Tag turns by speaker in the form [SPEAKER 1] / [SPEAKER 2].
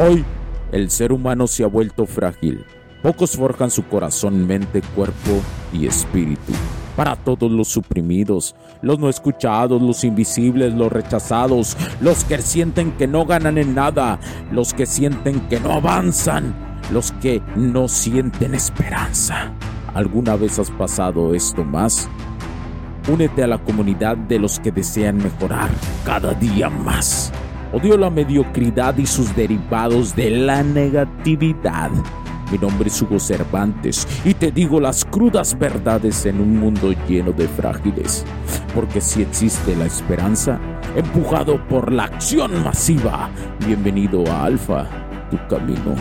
[SPEAKER 1] Hoy, el ser humano se ha vuelto frágil. Pocos forjan su corazón, mente, cuerpo y espíritu. Para todos los suprimidos, los no escuchados, los invisibles, los rechazados, los que sienten que no ganan en nada, los que sienten que no avanzan, los que no sienten esperanza. ¿Alguna vez has pasado esto más? Únete a la comunidad de los que desean mejorar cada día más. Odio la mediocridad y sus derivados de la negatividad. Mi nombre es Hugo Cervantes y te digo las crudas verdades en un mundo lleno de frágiles. Porque si existe la esperanza, empujado por la acción masiva, bienvenido a Alfa, tu camino.